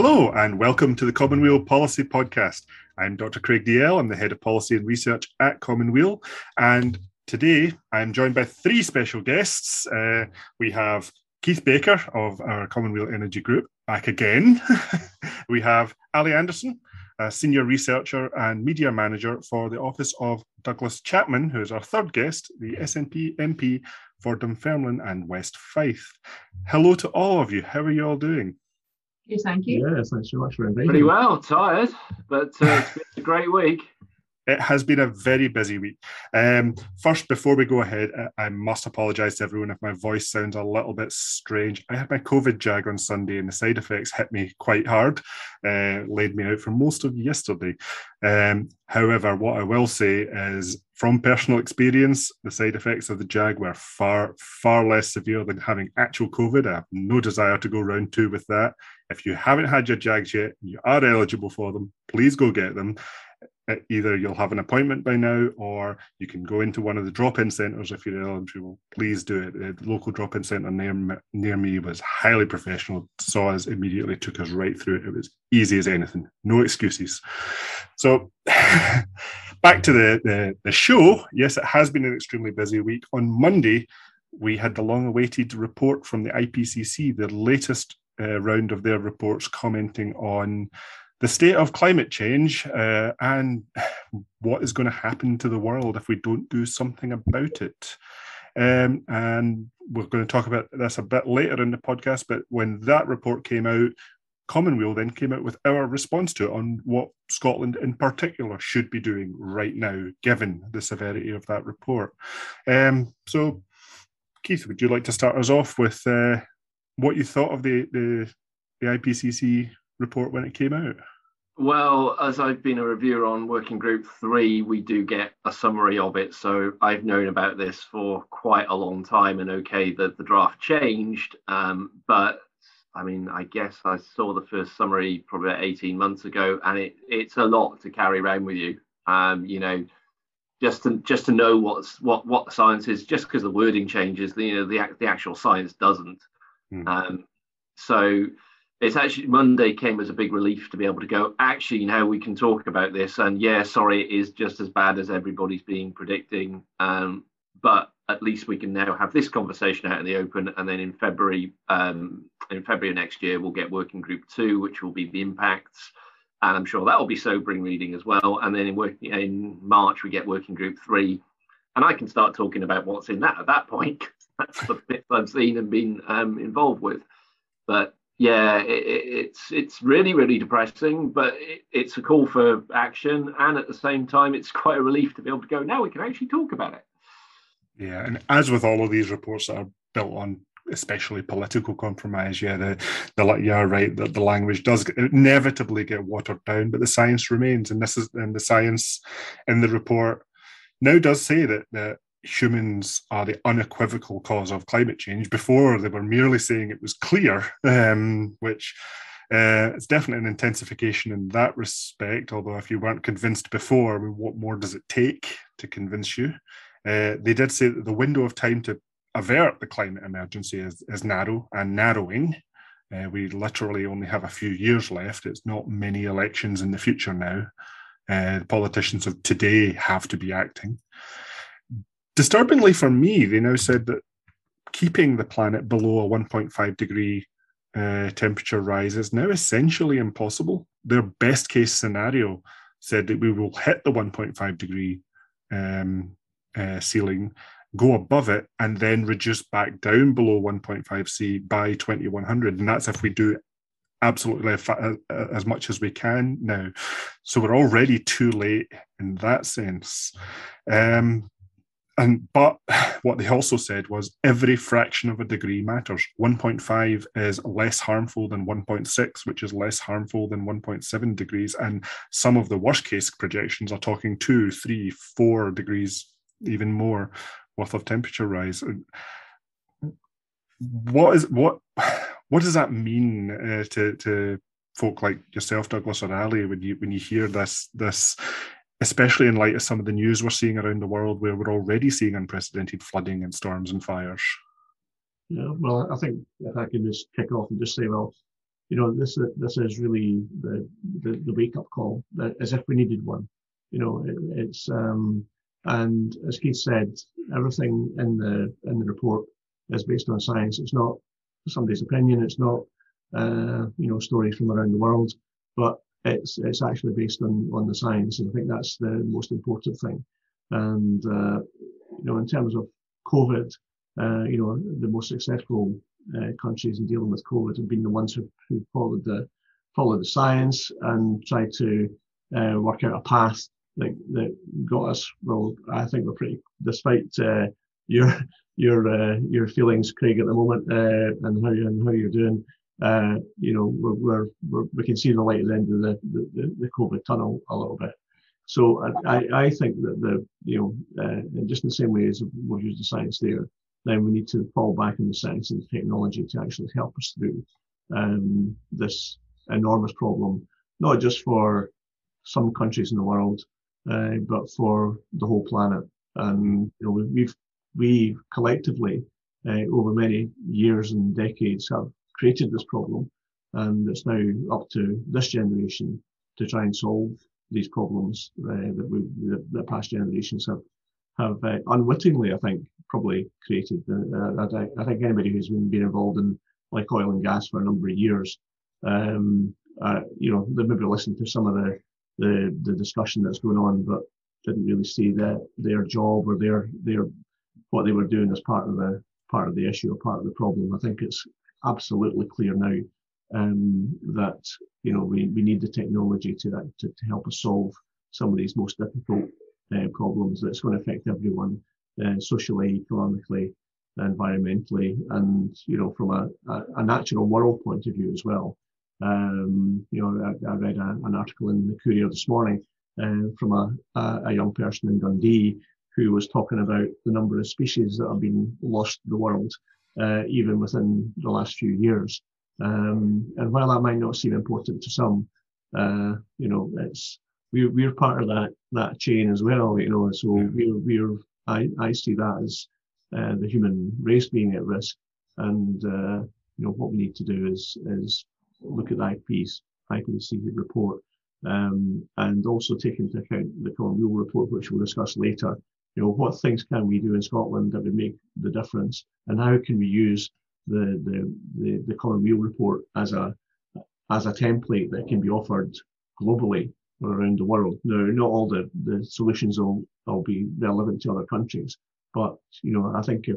Hello, and welcome to the Commonweal Policy Podcast. I'm Dr. Craig Dalzell. I'm the head of policy and research at Commonweal. And today I'm joined by three special guests. Uh, we have Keith Baker of our Commonweal Energy Group back again. we have Ali Anderson, a senior researcher and media manager for the office of Douglas Chapman, who is our third guest, the SNP MP for Dunfermline and West Fife. Hello to all of you. How are you all doing? Yes, thank you. Yes, thanks so much for inviting Pretty well, tired, but uh, it's been a great week. It has been a very busy week. Um, first, before we go ahead, I must apologise to everyone if my voice sounds a little bit strange. I had my COVID jag on Sunday, and the side effects hit me quite hard, uh, laid me out for most of yesterday. Um, however, what I will say is, from personal experience, the side effects of the jag were far, far less severe than having actual COVID. I have no desire to go round two with that. If you haven't had your jags yet, you are eligible for them. Please go get them. Uh, either you'll have an appointment by now or you can go into one of the drop-in centres if you're eligible please do it the local drop-in centre near, near me was highly professional saw us immediately took us right through it it was easy as anything no excuses so back to the, the, the show yes it has been an extremely busy week on monday we had the long-awaited report from the ipcc the latest uh, round of their reports commenting on the state of climate change uh, and what is going to happen to the world if we don't do something about it. Um, and we're going to talk about this a bit later in the podcast. But when that report came out, Commonweal then came out with our response to it on what Scotland in particular should be doing right now, given the severity of that report. Um, so, Keith, would you like to start us off with uh, what you thought of the, the, the IPCC report when it came out? Well, as I've been a reviewer on Working Group 3, we do get a summary of it. So I've known about this for quite a long time. And okay, the, the draft changed. Um, but I mean, I guess I saw the first summary probably 18 months ago, and it, it's a lot to carry around with you. Um, you know, just to just to know what's what what the science is, just because the wording changes, the, you know, the the actual science doesn't. Mm. Um, so it's actually Monday came as a big relief to be able to go. Actually, now we can talk about this. And yeah, sorry, it is just as bad as everybody's being predicting. Um, but at least we can now have this conversation out in the open. And then in February, um, in February next year, we'll get working group two, which will be the impacts. And I'm sure that will be sobering reading as well. And then in working in March, we get working group three. And I can start talking about what's in that at that point. That's the bit I've seen and been um, involved with. But yeah, it, it's it's really really depressing, but it, it's a call for action, and at the same time, it's quite a relief to be able to go. Now we can actually talk about it. Yeah, and as with all of these reports that are built on especially political compromise, yeah, the the yeah, right, that the language does inevitably get watered down, but the science remains, and this is and the science in the report now does say that that humans are the unequivocal cause of climate change. Before they were merely saying it was clear, um, which uh, it's definitely an intensification in that respect. Although if you weren't convinced before, I mean, what more does it take to convince you? Uh, they did say that the window of time to avert the climate emergency is, is narrow and narrowing. Uh, we literally only have a few years left. It's not many elections in the future now. Uh, the politicians of today have to be acting. Disturbingly for me, they now said that keeping the planet below a 1.5 degree uh, temperature rise is now essentially impossible. Their best case scenario said that we will hit the 1.5 degree um, uh, ceiling, go above it, and then reduce back down below 1.5 C by 2100. And that's if we do absolutely as much as we can now. So we're already too late in that sense. Um, and but what they also said was every fraction of a degree matters 1.5 is less harmful than 1.6 which is less harmful than 1.7 degrees and some of the worst case projections are talking two three four degrees even more worth of temperature rise what is what what does that mean uh, to to folk like yourself douglas or ali when you when you hear this this especially in light of some of the news we're seeing around the world where we're already seeing unprecedented flooding and storms and fires. Yeah, well, I think if I can just kick off and just say, well, you know, this this is really the the, the wake up call, as if we needed one. You know, it, it's um, and as Keith said, everything in the in the report is based on science. It's not somebody's opinion. It's not uh, you know stories from around the world, but it's it's actually based on on the science, and I think that's the most important thing. And uh, you know, in terms of COVID, uh, you know, the most successful uh, countries in dealing with COVID have been the ones who, who followed the followed the science and tried to uh, work out a path that, that got us. Well, I think we're pretty, despite uh, your your uh, your feelings, Craig, at the moment, and how and how you're doing. you know, we're, we're, we're, we can see the light at the end of the, the, the COVID tunnel a little bit. So I, I think that the, you know, uh, just in the same way as we've used the science there, then we need to fall back on the science and the technology to actually help us through um, this enormous problem, not just for some countries in the world, uh, but for the whole planet. And you know, we've we collectively uh, over many years and decades have created this problem, and it's now up to this generation to try and solve these problems uh, that we that, past generations have have uh, unwittingly, I think, probably created. Uh, I, I, think anybody who's been, been involved in like oil and gas for a number of years, um, uh, you know, they maybe listened to some of the, the the discussion that's going on, but didn't really see their job or their their what they were doing as part of the part of the issue or part of the problem. I think it's absolutely clear now um, that you know we, we need the technology to, to, to help us solve some of these most difficult uh, problems that's going to affect everyone uh, socially, economically, environmentally, and you know from a, a, a, natural world point of view as well. Um, you know, I, I read a, an article in the Courier this morning uh, from a, a, young person in Dundee who was talking about the number of species that have been lost in the world, uh, even within the last few years. Um, and while that might not seem important to some, uh, you know, it's we're we're part of that that chain as well. You know, so we're we're I I see that as uh, the human race being at risk, and uh, you know what we need to do is is look at the IP's IPCC report, um, and also take into account the Common Weal report, which we'll discuss later. You know, what things can we do in Scotland that would make the difference, and how can we use the, the, the, the Common Weal report as a, as a template that can be offered globally around the world. Now, not all the, the solutions will, will be relevant to other countries, but, you know, I think if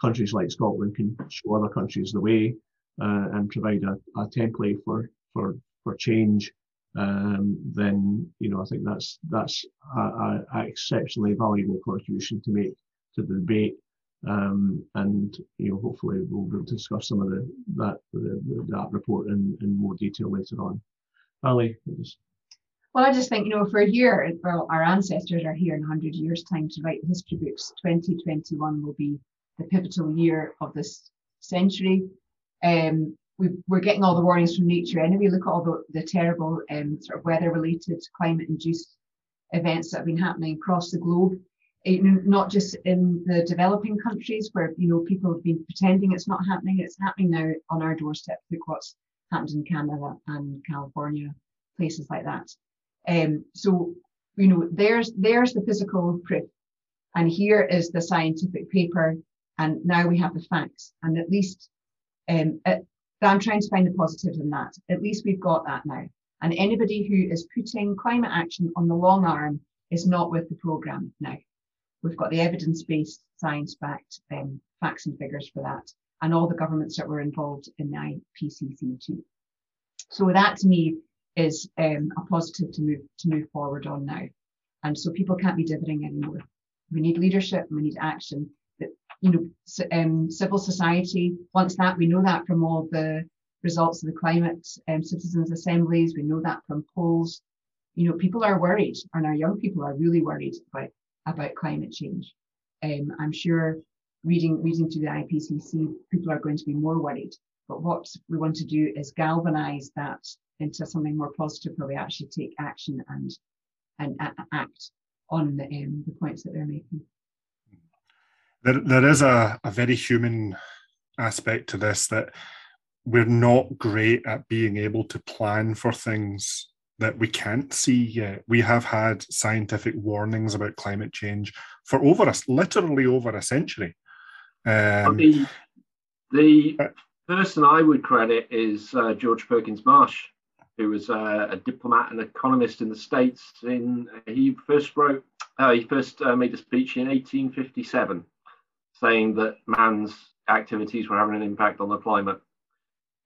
countries like Scotland can show other countries the way and provide a, a template for, for, for change, um, then, you know, I think that's, that's a, a exceptionally valuable contribution to make to the debate um, and you know, hopefully we'll be able to discuss some of the that the, the, that report in, in more detail later on. Ali, just... Well, I just think you know, for a year, well, our ancestors are here in 100 years' time to write history books. 2021 will be the pivotal year of this century. Um, we are getting all the warnings from nature anyway. Look at all the, the terrible um, sort of weather-related, climate-induced events that have been happening across the globe. Not just in the developing countries where you know people have been pretending it's not happening. It's happening now on our doorstep look what's happened in canada and california places like that. Um, so you know there's there's the physical proof. And here is the scientific paper. And now we have the facts. And at least um, at, i'm trying to find the positive in that at least we've got that now and anybody who is putting climate action on the long arm is not with the program now We've got the evidence-based, science-backed um, facts and figures for that, and all the governments that were involved in the IPCC too. So that to me is um, a positive to move to move forward on now. And so people can't be dithering anymore. We need leadership. We need action. You know, um, civil society wants that. We know that from all the results of the climate um, citizens assemblies. We know that from polls. You know, people are worried, and our young people are really worried about about climate change. Um, I'm sure reading reading to the IPCC, people are going to be more worried. But what we want to do is galvanize that into something more positive, where we actually take action and and act on the, um, the points that they're making. There, there is a, a very human aspect to this that we're not great at being able to plan for things that we can't see yet. We have had scientific warnings about climate change for over us, literally over a century. Um, the the uh, person I would credit is uh, George Perkins Marsh, who was uh, a diplomat and economist in the States. In he first wrote, uh, he first uh, made a speech in 1857, saying that man's activities were having an impact on the climate.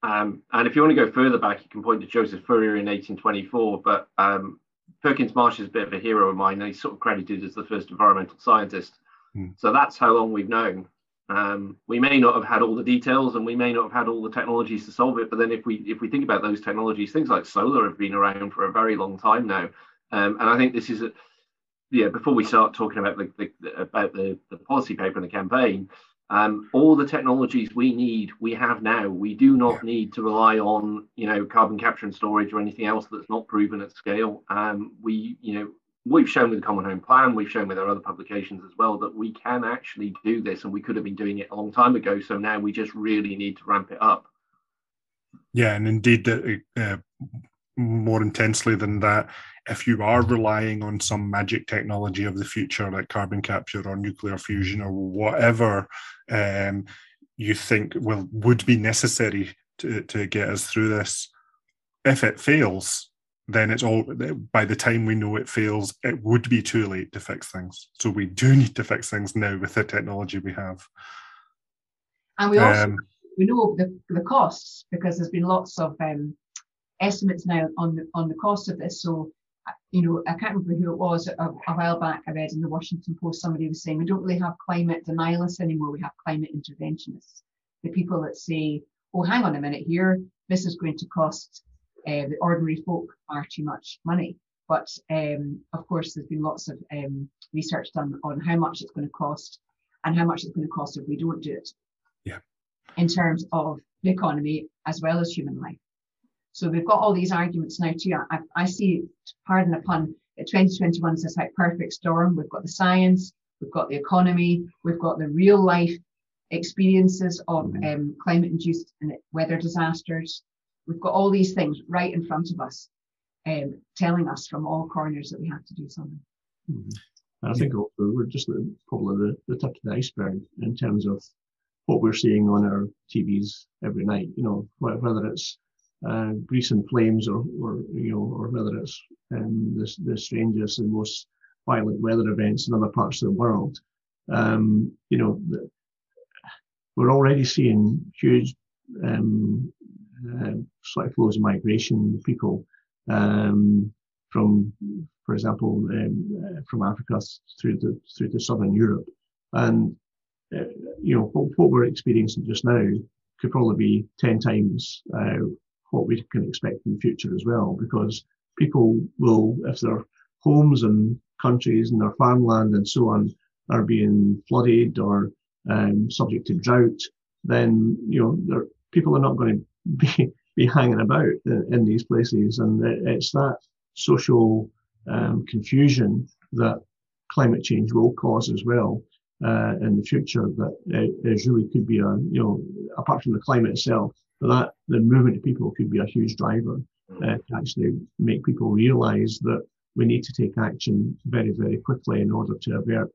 Um, and if you want to go further back, you can point to Joseph Fourier in 1824. But um, Perkins Marsh is a bit of a hero of mine, and he's sort of credited as the first environmental scientist. Mm. So that's how long we've known. Um, we may not have had all the details, and we may not have had all the technologies to solve it. But then, if we if we think about those technologies, things like solar have been around for a very long time now. Um, and I think this is a, yeah. Before we start talking about the, the about the, the policy paper and the campaign, um, all the technologies we need, we have now. We do not need to rely on, you know, carbon capture and storage or anything else that's not proven at scale. Um, we, you know, we've shown with the Common Home Plan, we've shown with our other publications as well that we can actually do this, and we could have been doing it a long time ago. So now we just really need to ramp it up. Yeah, and indeed, uh, more intensely than that, if you are relying on some magic technology of the future like carbon capture or nuclear fusion or whatever um, you think will would be necessary to, to get us through this. If it fails then it's all by the time we know it fails it would be too late to fix things. So we do need to fix things now with the technology we have. And we also um, we know the, the costs because there's been lots of um, estimates now on the, on the cost of this. So, you know, I can't remember who it was a, a, while back. I read in the Washington Post somebody was saying we don't really have climate denialists anymore. We have climate interventionists, the people that say, "Oh, hang on a minute here. This is going to cost uh, the ordinary folk far too much money." But um, of course, there's been lots of um, research done on how much it's going to cost and how much it's going to cost if we don't do it. Yeah. In terms of the economy as well as human life. So we've got all these arguments now too. I, I see, pardon the pun, 2021 is this like perfect storm. We've got the science, we've got the economy, we've got the real life experiences of mm-hmm. um, climate induced and weather disasters. We've got all these things right in front of us, um, telling us from all corners that we have to do something. Mm-hmm. I think also we're just probably the, the tip of the iceberg in terms of what we're seeing on our TVs every night. You know, whether it's uh, Greece in flames, or, or you know, or whether it's um, the, the strangest and most violent weather events in other parts of the world. Um, you know, the, we're already seeing huge um, uh, slight flows of migration people um, from, for example, um, uh, from Africa through to through to southern Europe, and uh, you know what, what, we're experiencing just now could probably be ten times uh, what we can expect in the future as well, because people will, if their homes and countries and their farmland and so on are being flooded or um, subject to drought, then you know people are not going to be be hanging about in, in these places, and it's that social um, confusion that climate change will cause as well uh, in the future. That it, it really could be a you know apart from the climate itself, that the movement of people could be a huge driver uh, to actually make people realise that we need to take action very, very quickly in order to avert,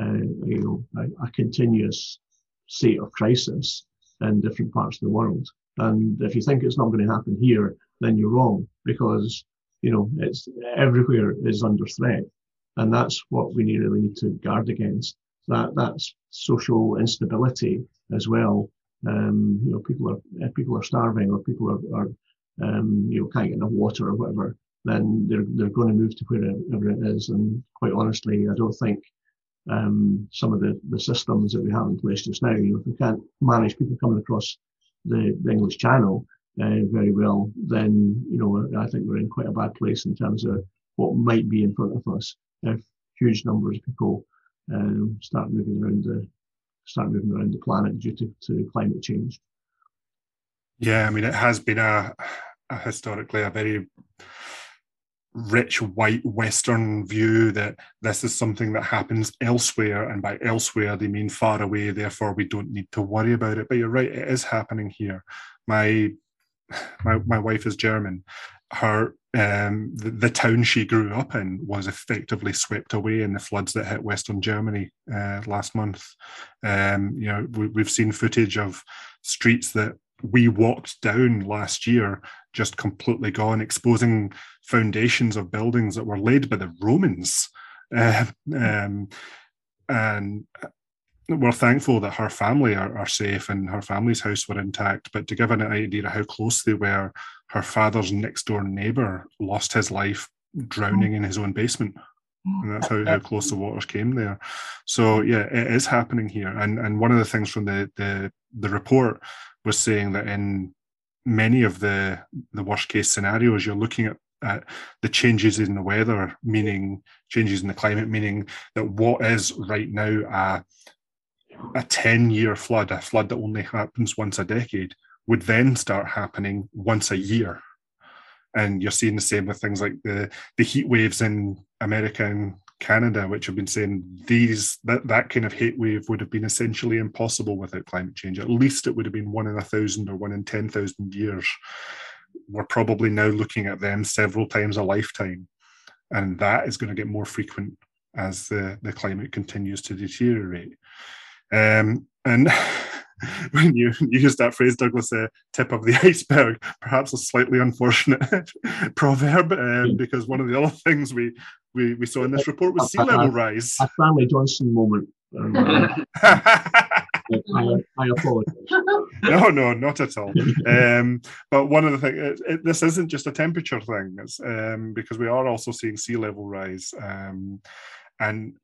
uh, you know, a, a, continuous state of crisis in different parts of the world. And if you think it's not going to happen here, then you're wrong because you know it's everywhere is under threat, and that's what we really need to guard against. That that's social instability as well um, you know, people are if people are starving or people are, are um, you know can't get enough water or whatever, then they're they're going to move to wherever it is. And quite honestly, I don't think um, some of the, the systems that we have in place just now, you know, if we can't manage people coming across the, the English Channel uh, very well, then you know I think we're in quite a bad place in terms of what might be in front of us if huge numbers of people um, start moving around the start moving around the planet due to, to climate change. Yeah, I mean, it has been a, a historically a very rich white Western view that this is something that happens elsewhere, and by elsewhere they mean far away. Therefore, we don't need to worry about it. But you're right; it is happening here. My my my wife is German. Her um, the, the, town she grew up in was effectively swept away in the floods that hit Western Germany uh, last month. Um, you know, we, we've seen footage of streets that we walked down last year just completely gone, exposing foundations of buildings that were laid by the Romans. Uh, um, and we're thankful that her family are, are, safe and her family's house were intact. But to give an idea of how close they were, her father's next door neighbour lost his life drowning in his own basement. And that's how, how close the waters came there. So yeah, it is happening here. And and one of the things from the the, the report was saying that in many of the the worst case scenarios, you're looking at the changes in the weather, meaning changes in the climate, meaning that what is right now a a 10 year flood, a flood that only happens once a decade, would then start happening once a year. And you're seeing the same with things like the, the heat waves in America and Canada, which have been saying these that, that kind of heat wave would have been essentially impossible without climate change. At least it would have been one in a thousand or one in 10,000 years. We're probably now looking at them several times a lifetime. And that is going to get more frequent as the, the climate continues to deteriorate. Um, and when you use that phrase, Douglas, uh, tip of the iceberg, perhaps a slightly unfortunate proverb, um, because one of the other things we, we, we saw in this report was sea level rise. A Stanley Johnson moment. Um, I, I, apologize. No, no, not at all. Um, but one of the things, it, it, this isn't just a temperature thing, it's, um, because we are also seeing sea level rise. Um, and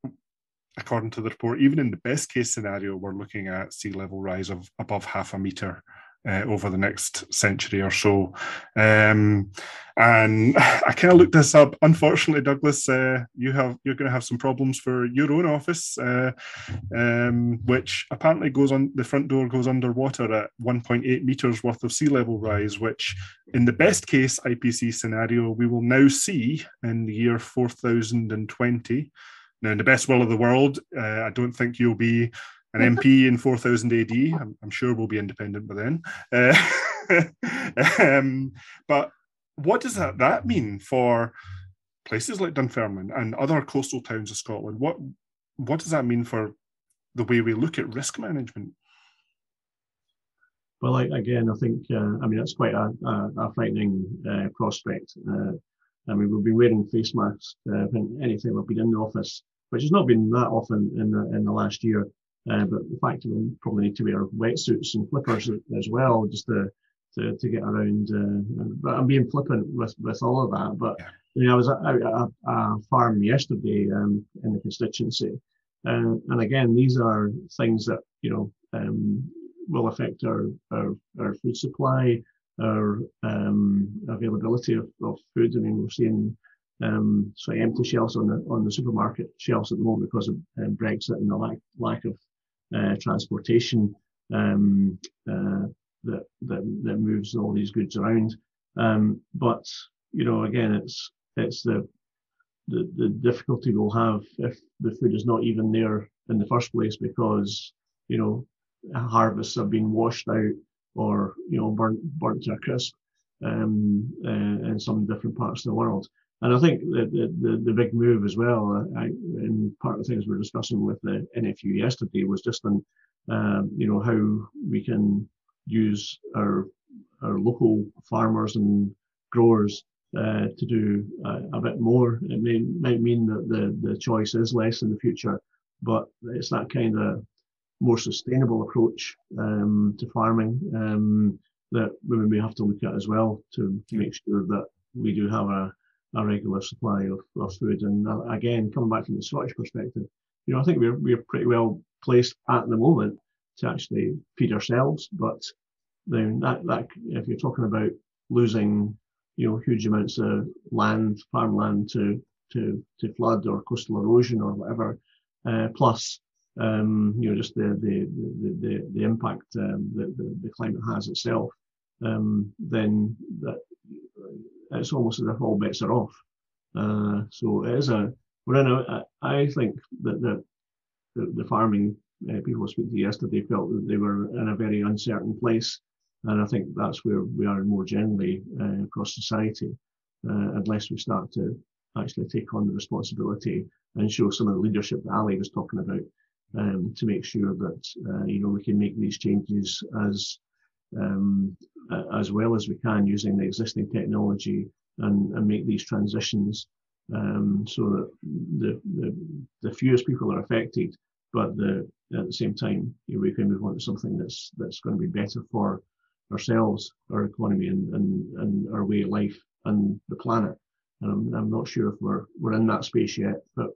according to the report, even in the best case scenario, we're looking at sea level rise of above half a meter uh, over the next century or so. Um, and I kind of looked this up. Unfortunately, Douglas, uh, you have you're going to have some problems for your own office, uh, um, which apparently goes on the front door goes underwater at 1.8 meters worth of sea level rise, which in the best case IPC scenario we will now see in the year 4020. Now, in the best will of the world, uh, I don't think you'll be an MP in 4000 AD. I'm, I'm, sure we'll be independent by then. Uh, um, but what does that, that mean for places like Dunfermline and other coastal towns of Scotland? What what does that mean for the way we look at risk management? Well, I, again, I think uh, I mean that's quite a, a, a frightening uh, prospect. Uh, I mean, we've been wearing face masks uh, anytime I've been in the office, which has not been that often in the in the last year. Uh, but the fact that we probably need to wear wetsuits and flippers as well, just to to, to get around. Uh, but I'm being flippant with with all of that. But you know, I was out at a, a farm yesterday um, in the constituency, uh, and again, these are things that you know um, will affect our, our our food supply our um, availability of, of food. I mean, we're seeing um, so empty shelves on the on the supermarket shelves at the moment because of um, Brexit and the lack lack of uh, transportation um, uh, that, that that moves all these goods around. Um, but you know, again, it's it's the, the the difficulty we'll have if the food is not even there in the first place because you know harvests have been washed out or you know burnt burnt to a crisp um, uh, in some different parts of the world. And I think the the, the big move as well, I, and part of the things we are discussing with the NFU yesterday was just on, um, you know, how we can use our our local farmers and growers uh, to do a, a, bit more. It may might mean that the the choice is less in the future, but it's that kind of more sustainable approach um, to farming um, that we may have to look at as well to, make sure that we do have a, a regular supply of, of food. And uh, again, coming back from the Scottish perspective, you know, I think we're, we're pretty well placed at the moment to actually feed ourselves. But then that, that if you're talking about losing, you know, huge amounts of land, farmland to, to, to flood or coastal erosion or whatever, uh, plus um, you know, just the the the, the, the impact um, that the, the, climate has itself, um, then that it's almost as if all bets are off. Uh, so it is a we're in a. I think that the the, the farming uh, people I spoke to yesterday felt that they were in a very uncertain place, and I think that's where we are more generally uh, across society, uh, unless we start to actually take on the responsibility and show some of the leadership that Ali was talking about um, to make sure that uh, you know we can make these changes as um, as well as we can using the existing technology and, and make these transitions um, so that the, the, the fewest people are affected, but the, at the same time, you know, we can move on to something that's that's going to be better for ourselves, our economy, and, and, and our way of life and the planet. And I'm, I'm not sure if we're we're in that space yet, but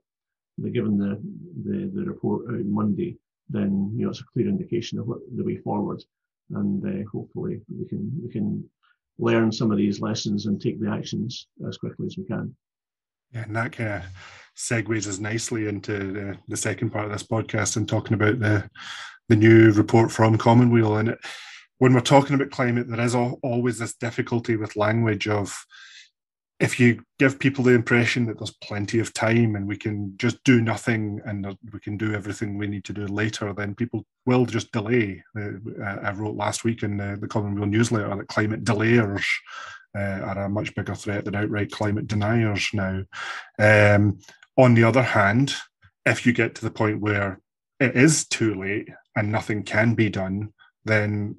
given the, the, the report out Monday, then you know it's a clear indication of what the way forward, and uh, hopefully we can we can learn some of these lessons and take the actions as quickly as we can. Yeah, and that kind of segues us nicely into the, the second part of this podcast and talking about the the new report from Commonweal. And it, when we're talking about climate, there is always this difficulty with language of if you give people the impression that there's plenty of time and we can just do nothing and we can do everything we need to do later, then people will just delay. Uh, I wrote last week in the, the Commonweal newsletter that climate delayers uh, are a much bigger threat than outright climate deniers now. Um, on the other hand, if you get to the point where it is too late and nothing can be done, then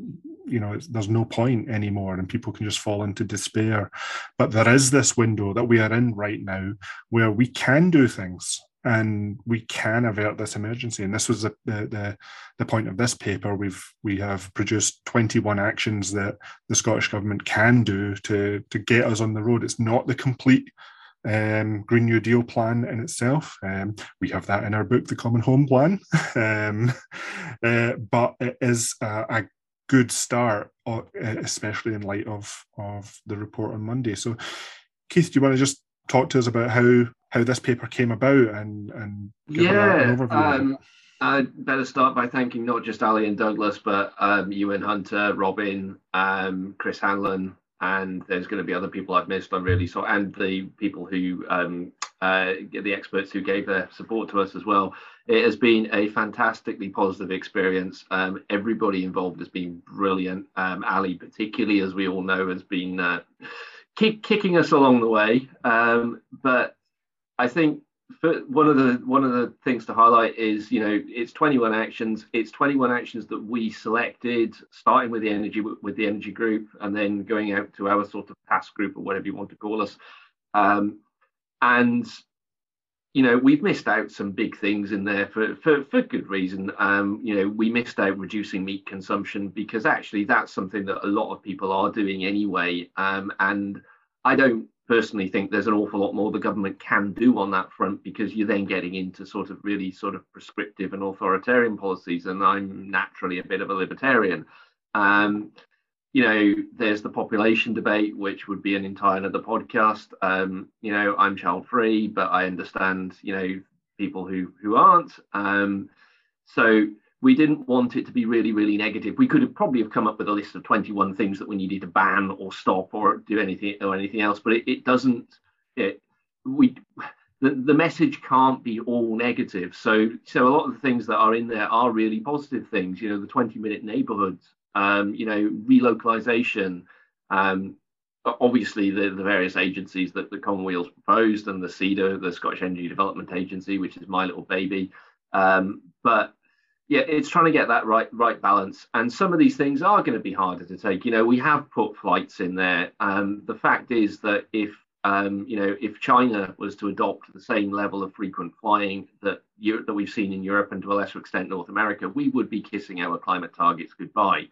you know there's no point anymore and people can just fall into despair but there is this window that we are in right now where we can do things and we can avert this emergency and this was the, the, the point of this paper we've we have produced 21 actions that the scottish government can do to to get us on the road it's not the complete um, Green New Deal plan in itself. Um, we have that in our book, The Common Home Plan. um, uh, but it is a, a good start, uh, especially in light of, of the report on Monday. So, Keith, do you want to just talk to us about how, how this paper came about and, and yeah, an overview? Um, I'd better start by thanking not just Ali and Douglas, but um, Ewan Hunter, Robin, um, Chris Hanlon, and there's going to be other people I've missed. I'm really sorry, and the people who um, uh, the experts who gave their support to us as well. It has been a fantastically positive experience. Um, everybody involved has been brilliant. Um, Ali, particularly, as we all know, has been uh, kick, kicking us along the way. Um, but I think one of the one of the things to highlight is you know it's 21 actions it's 21 actions that we selected starting with the energy with the energy group and then going out to our sort of task group or whatever you want to call us um, and you know we've missed out some big things in there for for, for good reason um, you know we missed out reducing meat consumption because actually that's something that a lot of people are doing anyway um, and i don't personally think there's an awful lot more the government can do on that front because you're then getting into sort of really sort of prescriptive and authoritarian policies. And I'm naturally a bit of a libertarian. Um, you know, there's the population debate, which would be an entire another podcast. Um, you know, I'm child free, but I understand, you know, people who who aren't. Um, so we didn't want it to be really, really negative. We could have probably have come up with a list of 21 things that we needed to ban or stop or do anything or anything else, but it, it doesn't. It, we the, the message can't be all negative. So so a lot of the things that are in there are really positive things. You know, the 20 minute neighborhoods, um, you know, relocalization. Um, obviously the, the various agencies that the Commonweal's proposed and the SEDA, the Scottish Energy Development Agency, which is my little baby. Um, but yeah, it's trying to get that right right balance. And some of these things are going to be harder to take. You know, we have put flights in there. Um, the fact is that if um, you know, if China was to adopt the same level of frequent flying that Europe, that we've seen in Europe and to a lesser extent North America, we would be kissing our climate targets goodbye.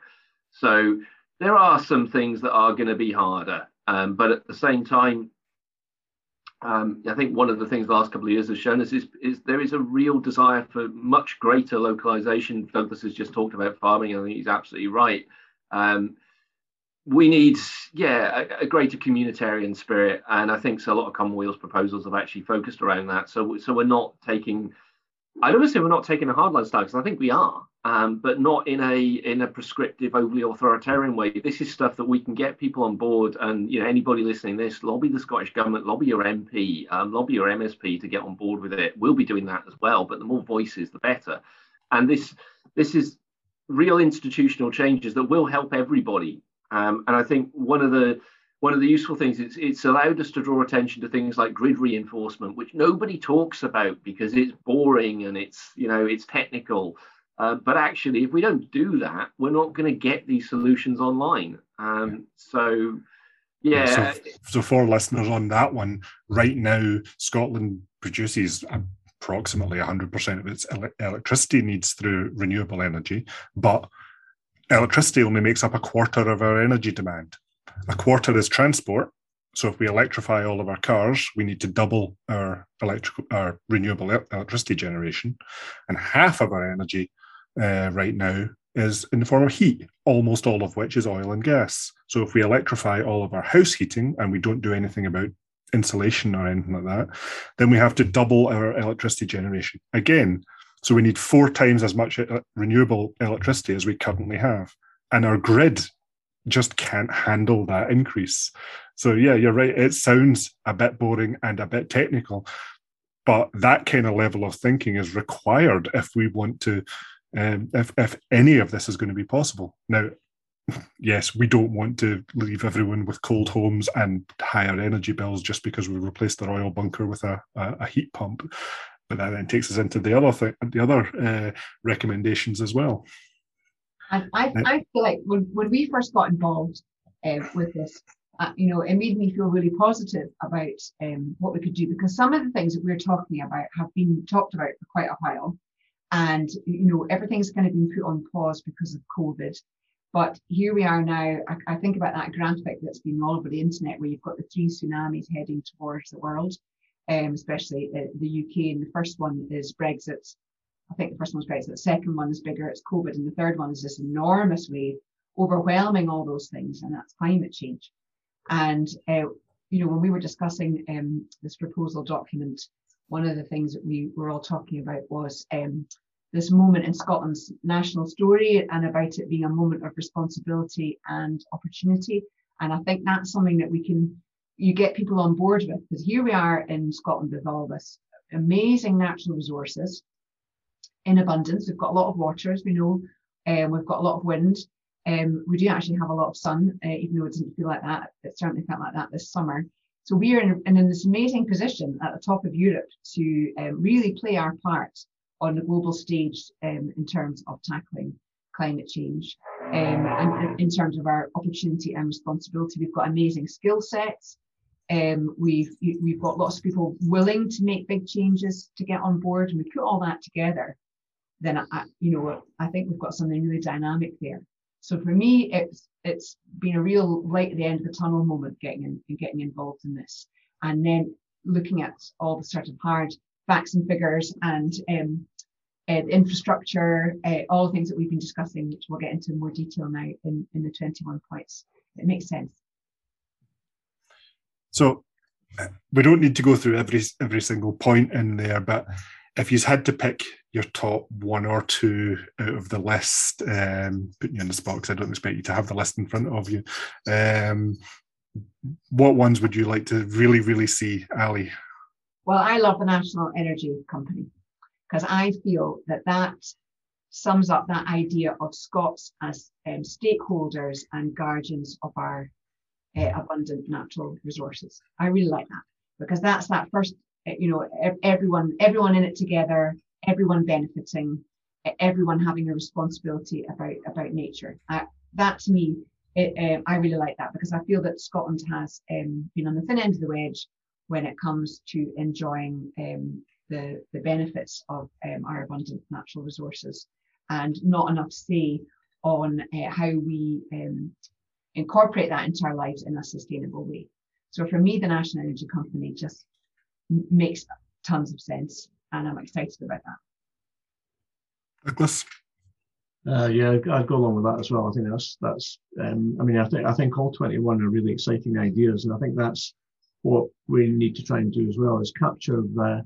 So there are some things that are going to be harder, um, but at the same time, um, I think one of the things the last couple of years has shown us is, is there is a real desire for much greater localization. Douglas has just talked about farming, I think he's absolutely right. Um, we need, yeah, a, a, greater communitarian spirit, and I think so. A lot of Commonweal's proposals have actually focused around that. So, so we're not taking. I don't want to say we're not taking a hardline stance because I think we are. um, but not in a in a prescriptive, overly authoritarian way. This is stuff that we can get people on board, and you know anybody listening this, lobby the Scottish government, lobby your MP, um, lobby your MSP to get on board with it. We'll be doing that as well, but the more voices, the better. And this this is real institutional changes that will help everybody. Um, and I think one of the one of the useful things it's it's allowed us to draw attention to things like grid reinforcement, which nobody talks about because it's boring and it's you know it's technical. Uh, but actually, if we don't do that, we're not going to get these solutions online. Um, so, yeah. So, so, for listeners on that one, right now, Scotland produces approximately 100% of its ele- electricity needs through renewable energy, but electricity only makes up a quarter of our energy demand. A quarter is transport. So if we electrify all of our cars, we need to double our electrical, our renewable electricity generation, and half of our energy uh, right now is in the form of heat, almost all of which is oil and gas. So if we electrify all of our house heating and we don't do anything about insulation or anything like that, then we have to double our electricity generation again. So we need four times as much uh, renewable electricity as we currently have. And our grid just can't handle that increase. So yeah, you're right. It sounds a bit boring and a bit technical, but that kind of level of thinking is required if we want to um, if, if any of this is going to be possible. Now, yes, we don't want to leave everyone with cold homes and higher energy bills just because we replaced their oil bunker with a, a, a heat pump. But that then takes us into the other thing, the other uh, recommendations as well. And I, I feel like when, when we first got involved uh, with this, uh, you know, it made me feel really positive about um, what we could do because some of the things that we're talking about have been talked about for quite a while. And, you know, everything's kind of been put on pause because of COVID. But here we are now. I, I think about that graphic that's been all over the internet where you've got the three tsunamis heading towards the world, um, especially the, UK. And the first one is Brexit. I think the first one's Brexit. The second one is bigger, it's COVID. And the third one is this enormous wave overwhelming all those things, and that's climate change. And, uh, you know, when we were discussing um, this proposal document, one of the things that we were all talking about was um, this moment in Scotland's national story and about it being a moment of responsibility and opportunity. And I think that's something that we can you get people on board with because here we are in Scotland with all this amazing natural resources in abundance. We've got a lot of water, as we know, and um, we've got a lot of wind. Um, we do actually have a lot of sun, uh, even though it didn't feel like that. It certainly felt like that this summer. So we are in, in this amazing position at the top of Europe to um, really play our part on the global stage um, in terms of tackling climate change. Um, and in terms of our opportunity and responsibility, we've got amazing skill sets. Um, we've we've got lots of people willing to make big changes to get on board, and we put all that together. Then I, you know, I think we've got something really dynamic there. So for me, it's it's been a real light at the end of the tunnel moment getting in, getting involved in this, and then looking at all the sort of hard facts and figures and um, uh, infrastructure, uh, all the things that we've been discussing, which we'll get into more detail now in, in the 21 points. It makes sense. So we don't need to go through every every single point in there, but if you had to pick your top one or two out of the list, um, putting you in the spot because I don't expect you to have the list in front of you. Um, what ones would you like to really, really see, Ali? Well, I love the National Energy Company because I feel that that sums up that idea of Scots as um, stakeholders and guardians of our uh, abundant natural resources. I really like that because that's that first you know everyone everyone in it together everyone benefiting everyone having a responsibility about about nature uh, that to me it, uh, i really like that because i feel that scotland has um, been on the thin end of the wedge when it comes to enjoying um, the the benefits of um, our abundant natural resources and not enough say on uh, how we um, incorporate that into our lives in a sustainable way so for me the national energy company just makes tons of sense, and I'm excited about that. Douglas. Uh, yeah, I'd go along with that as well. I think that's that's. Um, I mean, I think I think all 21 are really exciting ideas, and I think that's what we need to try and do as well is capture the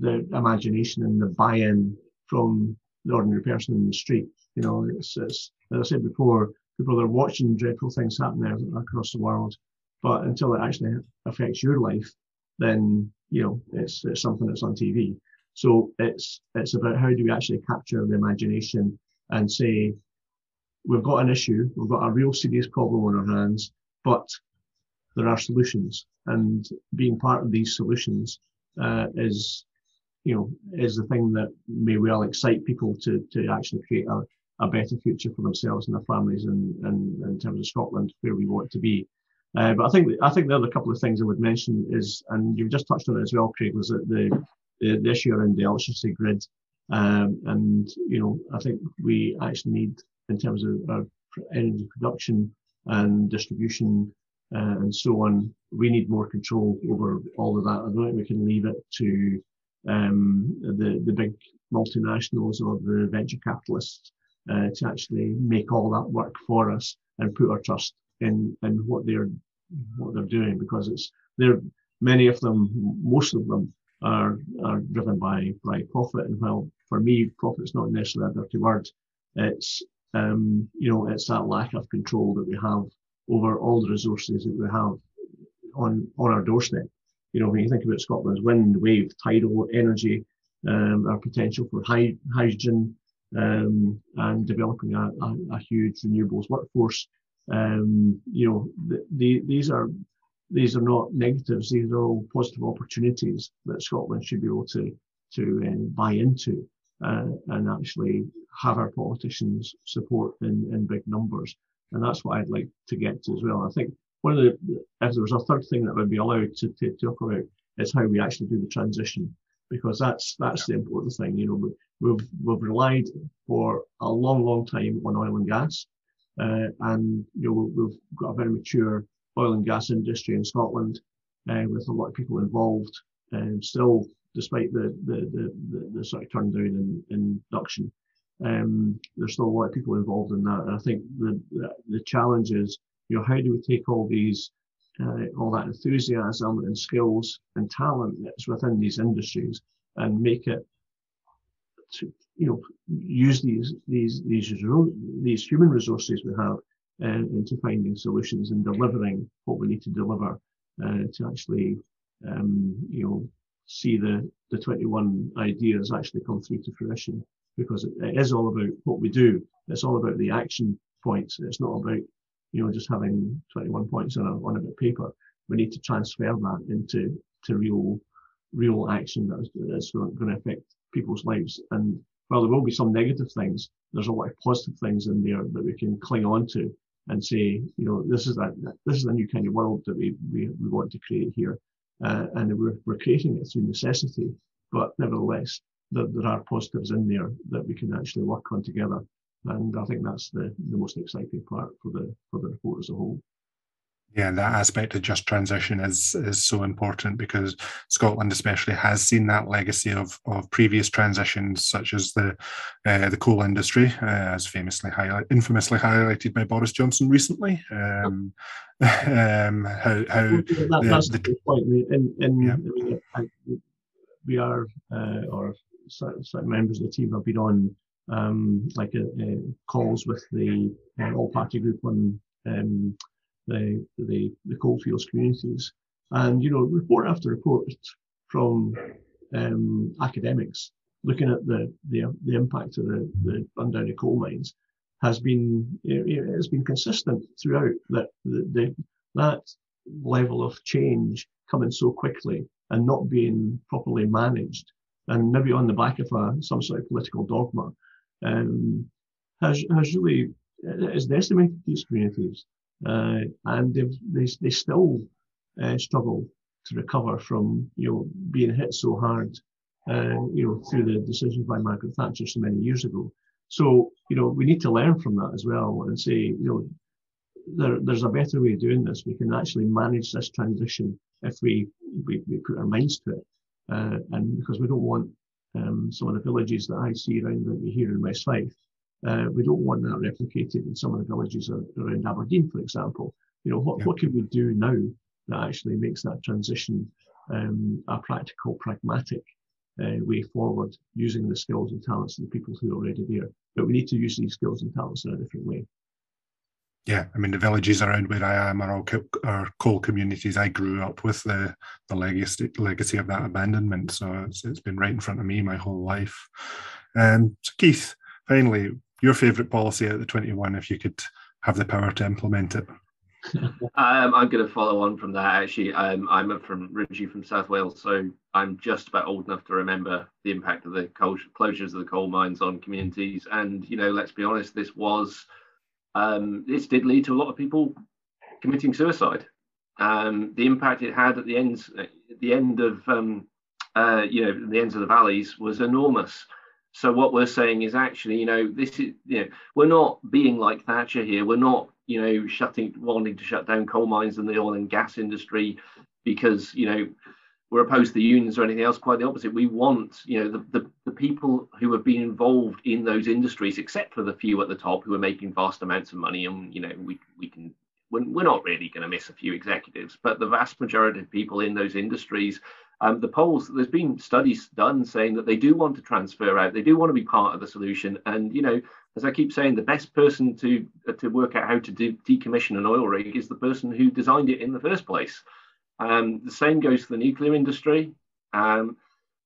the imagination and the buy-in from the ordinary person in the street. You know, it's, it's as I said before, people are watching dreadful things happening across the world, but until it actually affects your life, then you know it's, it's something that's on TV. So it's it's about how do we actually capture the imagination and say we've got an issue, we've got a real serious problem on our hands, but there are solutions, and being part of these solutions uh, is you know is the thing that may well excite people to to actually create a, a better future for themselves and their families and, and, in terms of Scotland where we want to be. Uh, but I think I think the other couple of things I would mention is, and you've just touched on it as well, Craig, was that the the, the issue around the electricity grid, um, and you know I think we actually need in terms of our energy production and distribution uh, and so on, we need more control over all of that. I don't think we can leave it to um, the the big multinationals or the venture capitalists uh, to actually make all that work for us and put our trust in in what they're what they're doing because it's they're many of them most of them are are driven by by profit. And while for me profit's not necessarily a dirty word it's um, you know it's that lack of control that we have over all the resources that we have on on our doorstep you know when you think about Scotland's wind wave tidal energy um, our potential for high, hydrogen um, and developing a, a, a, huge renewables workforce. Um, you know, the, the, these are these are not negatives; these are all positive opportunities that Scotland should be able to to um, buy into uh, and actually have our politicians support in, in big numbers. And that's what I'd like to get to as well. I think one of the if there was a third thing that would be allowed to, to talk about is how we actually do the transition because that's that's the important thing. You know, we've we've relied for a long, long time on oil and gas, uh, and you know we've got a very mature oil and gas industry in Scotland, uh, with a lot of people involved, and still, despite the the the, the, the sort of turn down in, in production, um, there's still a lot of people involved in that. And I think the, the the challenge is, you know, how do we take all these uh, all that enthusiasm and skills and talent that's within these industries and make it to you know use these these these these human resources we have uh, into finding solutions and delivering what we need to deliver uh, to actually um, you know see the the 21 ideas actually come through to fruition. Because it, it is all about what we do. It's all about the action points. It's not about you know, just having 21 points on a, on a bit of paper. We need to transfer that into to real real action that is, that's going to affect people's lives. And while there will be some negative things, there's a lot of positive things in there that we can cling on to and say, you know, this is that this is a new kind of world that we we, we want to create here, uh, and we're we're creating it through necessity. But nevertheless, there, there are positives in there that we can actually work on together and I think that's the, the most exciting part for the for the report as a whole. Yeah, that aspect of just transition is is so important because Scotland, especially, has seen that legacy of of previous transitions, such as the uh, the coal industry, uh, as famously highlight, infamously highlighted by Boris Johnson recently. Um, um, how how that, the, that's the, the point. In, in, yeah. I mean, I, we are, uh, or certain members of the team have been on um, like a, a calls with the uh, all party group on um, the, the the coalfields communities, and you know report after report from um, academics looking at the, the the impact of the the rundown of coal mines has been it has been consistent throughout that the, the that level of change coming so quickly and not being properly managed and maybe on the back of a, some sort of political dogma um, has, has really has decimated these communities, uh, and they they still uh, struggle to recover from you know being hit so hard, uh, you know through the decisions by Margaret Thatcher so many years ago. So you know we need to learn from that as well and say you know there, there's a better way of doing this. We can actually manage this transition if we we, we put our minds to it, uh, and because we don't want um, some of the villages that I see around here in West Fife. Uh, we don't want that replicated in some of the villages around Aberdeen, for example. You know, what, yeah. what can we do now that actually makes that transition um, a practical, pragmatic uh, way forward using the skills and talents of the people who are already there. But we need to use these skills and talents in a different way. Yeah, I mean the villages around where I am are all co- are coal communities. I grew up with the the legacy legacy of that abandonment, so it's, it's been right in front of me my whole life. Um, so Keith, finally, your favourite policy out of the twenty one, if you could have the power to implement it. um, I'm going to follow on from that. Actually, um, I'm from originally from South Wales, so I'm just about old enough to remember the impact of the coal, closures of the coal mines on communities. And you know, let's be honest, this was um, this did lead to a lot of people committing suicide. Um, the impact it had at the ends, at the end of, um, uh, you know, the ends of the valleys was enormous. So what we're saying is actually, you know, this is, you know, we're not being like Thatcher here. We're not, you know, shutting, wanting to shut down coal mines and the oil and gas industry because, you know, we're opposed to the unions or anything else. Quite the opposite. We want, you know, the, the, the people who have been involved in those industries, except for the few at the top who are making vast amounts of money, and you know, we we can. We're not really going to miss a few executives, but the vast majority of people in those industries, um, the polls, there's been studies done saying that they do want to transfer out, they do want to be part of the solution. And, you know, as I keep saying, the best person to, to work out how to de- decommission an oil rig is the person who designed it in the first place. Um, the same goes for the nuclear industry. Um,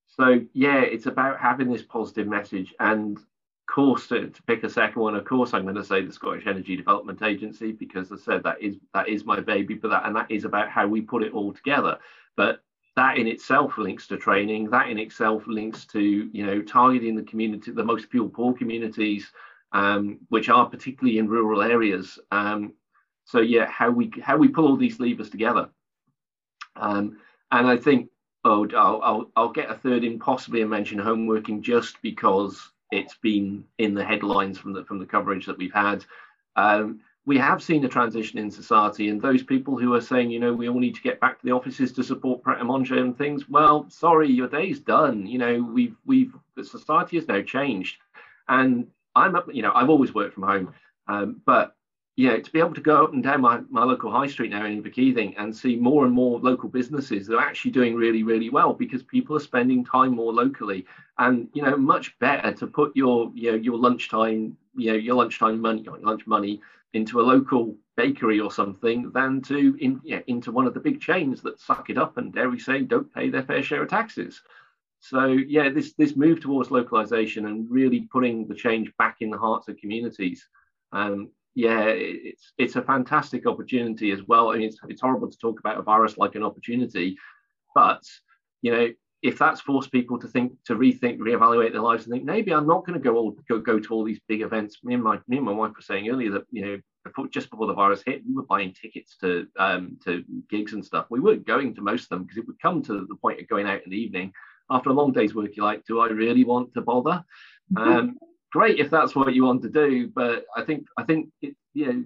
so yeah, it's about having this positive message. And of course, to, to, pick a second one, of course, I'm going to say the Scottish Energy Development Agency because I said that is that is my baby, but that and that is about how we put it all together. But that in itself links to training. That in itself links to you know targeting the community, the most fuel poor communities, um, which are particularly in rural areas. Um, so yeah, how we how we pull all these levers together. Um, and I think, oh, I'll, I'll, I'll get a third in, possibly and mention homeworking just because it's been in the headlines from the from the coverage that we've had. Um, we have seen a transition in society, and those people who are saying, you know, we all need to get back to the offices to support Pret a Manger and things. Well, sorry, your day's done. You know, we've we've the society has now changed, and I'm. You know, I've always worked from home, um, but you know, to be able to go up and down my, my local high street now in Inverkeithing and see more and more local businesses that are actually doing really, really well because people are spending time more locally. And, you know, much better to put your, you know, your lunchtime, you know, your lunchtime money, your lunch money into a local bakery or something than to in, yeah, into one of the big chains that suck it up and dare we say don't pay their fair share of taxes. So yeah, this this move towards localization and really putting the change back in the hearts of communities um, yeah, it's it's a fantastic opportunity as well. I mean, it's, it's horrible to talk about a virus like an opportunity, but you know, if that's forced people to think, to rethink, reevaluate their lives, and think maybe I'm not going to go all go, go to all these big events. Me and my me and my wife were saying earlier that you know before, just before the virus hit, we were buying tickets to um, to gigs and stuff. We weren't going to most of them because it would come to the point of going out in the evening after a long day's work. You're like, do I really want to bother? Um, great if that's what you want to do, but I think I think it, you know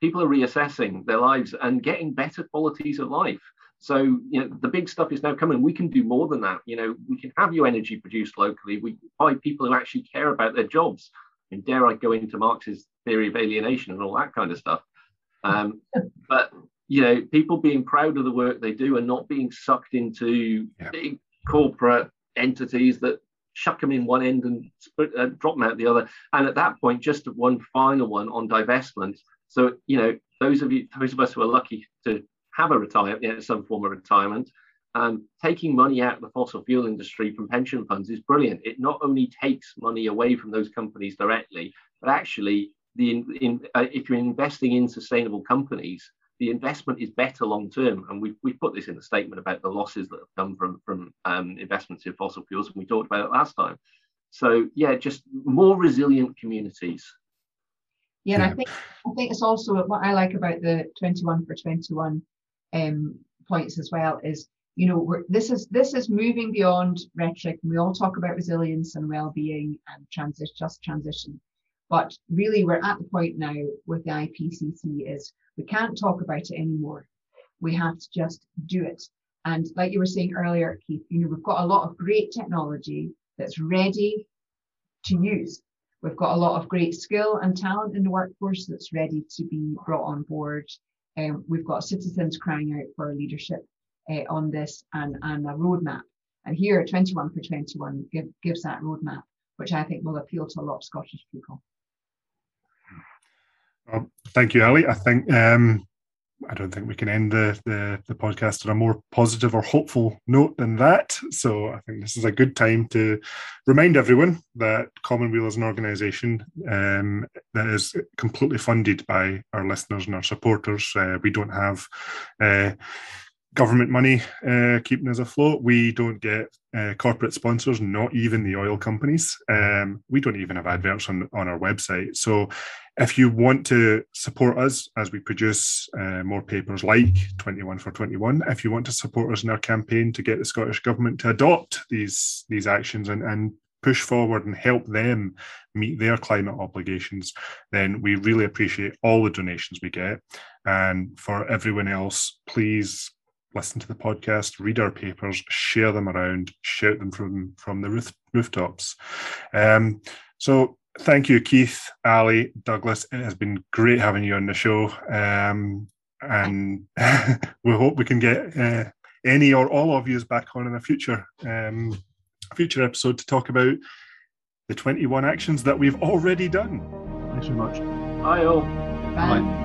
people are reassessing their lives and getting better qualities of life. So you know the big stuff is now coming. We can do more than that. You know we can have your energy produced locally. We buy people who actually care about their jobs. I mean, dare I go into Marx's theory of alienation and all that kind of stuff? Um, but you know, people being proud of the work they do and not being sucked into yeah. big corporate entities that chuck them in one end and uh, drop them out the other. And at that point, just one final one on divestment. So, you know, those of you, those of us who are lucky to have a retirement, you know, some form of retirement, um, taking money out of the fossil fuel industry from pension funds is brilliant. It not only takes money away from those companies directly, but actually, the in, in uh, if you're investing in sustainable companies, the investment is better long term. And we've, we've put this in the statement about the losses that have come from, from um, investments in fossil fuels, and we talked about it last time. So yeah, just more resilient communities. Yeah, and I think I think it's also what I like about the 21 for 21 um, points as well is you know we're, this is this is moving beyond rhetoric. And we all talk about resilience and well-being and transition, just transition, but really we're at the point now with the IPCC is we can't talk about it anymore. We have to just do it. And like you were saying earlier, Keith, you know, we've got a lot of great technology that's ready to use. We've got a lot of great skill and talent in the workforce that's ready to be brought on board. Um, we've got citizens crying out for leadership uh, on this and, and a roadmap. And here, 21 for 21 give, gives that roadmap, which I think will appeal to a lot of Scottish people. Well, thank you, Ali. I think um, I don't think we can end the, the, the podcast on a more positive or hopeful note than that. So I think this is a good time to remind everyone that Commonweal is an organisation um, that is completely funded by our listeners and our supporters. Uh, we don't have uh, government money uh, keeping us afloat. We don't get uh, corporate sponsors, not even the oil companies. Um, we don't even have adverts on, on our website. So if you want to support us as we produce uh, more papers like 21 for 21, if you want to support us in our campaign to get the Scottish Government to adopt these, these actions and, and push forward and help them meet their climate obligations, then we really appreciate all the donations we get. And for everyone else, please listen to the podcast, read our papers, share them around, shout them from from the roof, rooftops. Um, so thank you, Keith, Ali, Douglas. It has been great having you on the show, um, and we hope we can get uh, any or all of you back on in a future um, future episode to talk about the 21 actions that we've already done. Thanks very much. Bye all. Bye. Bye.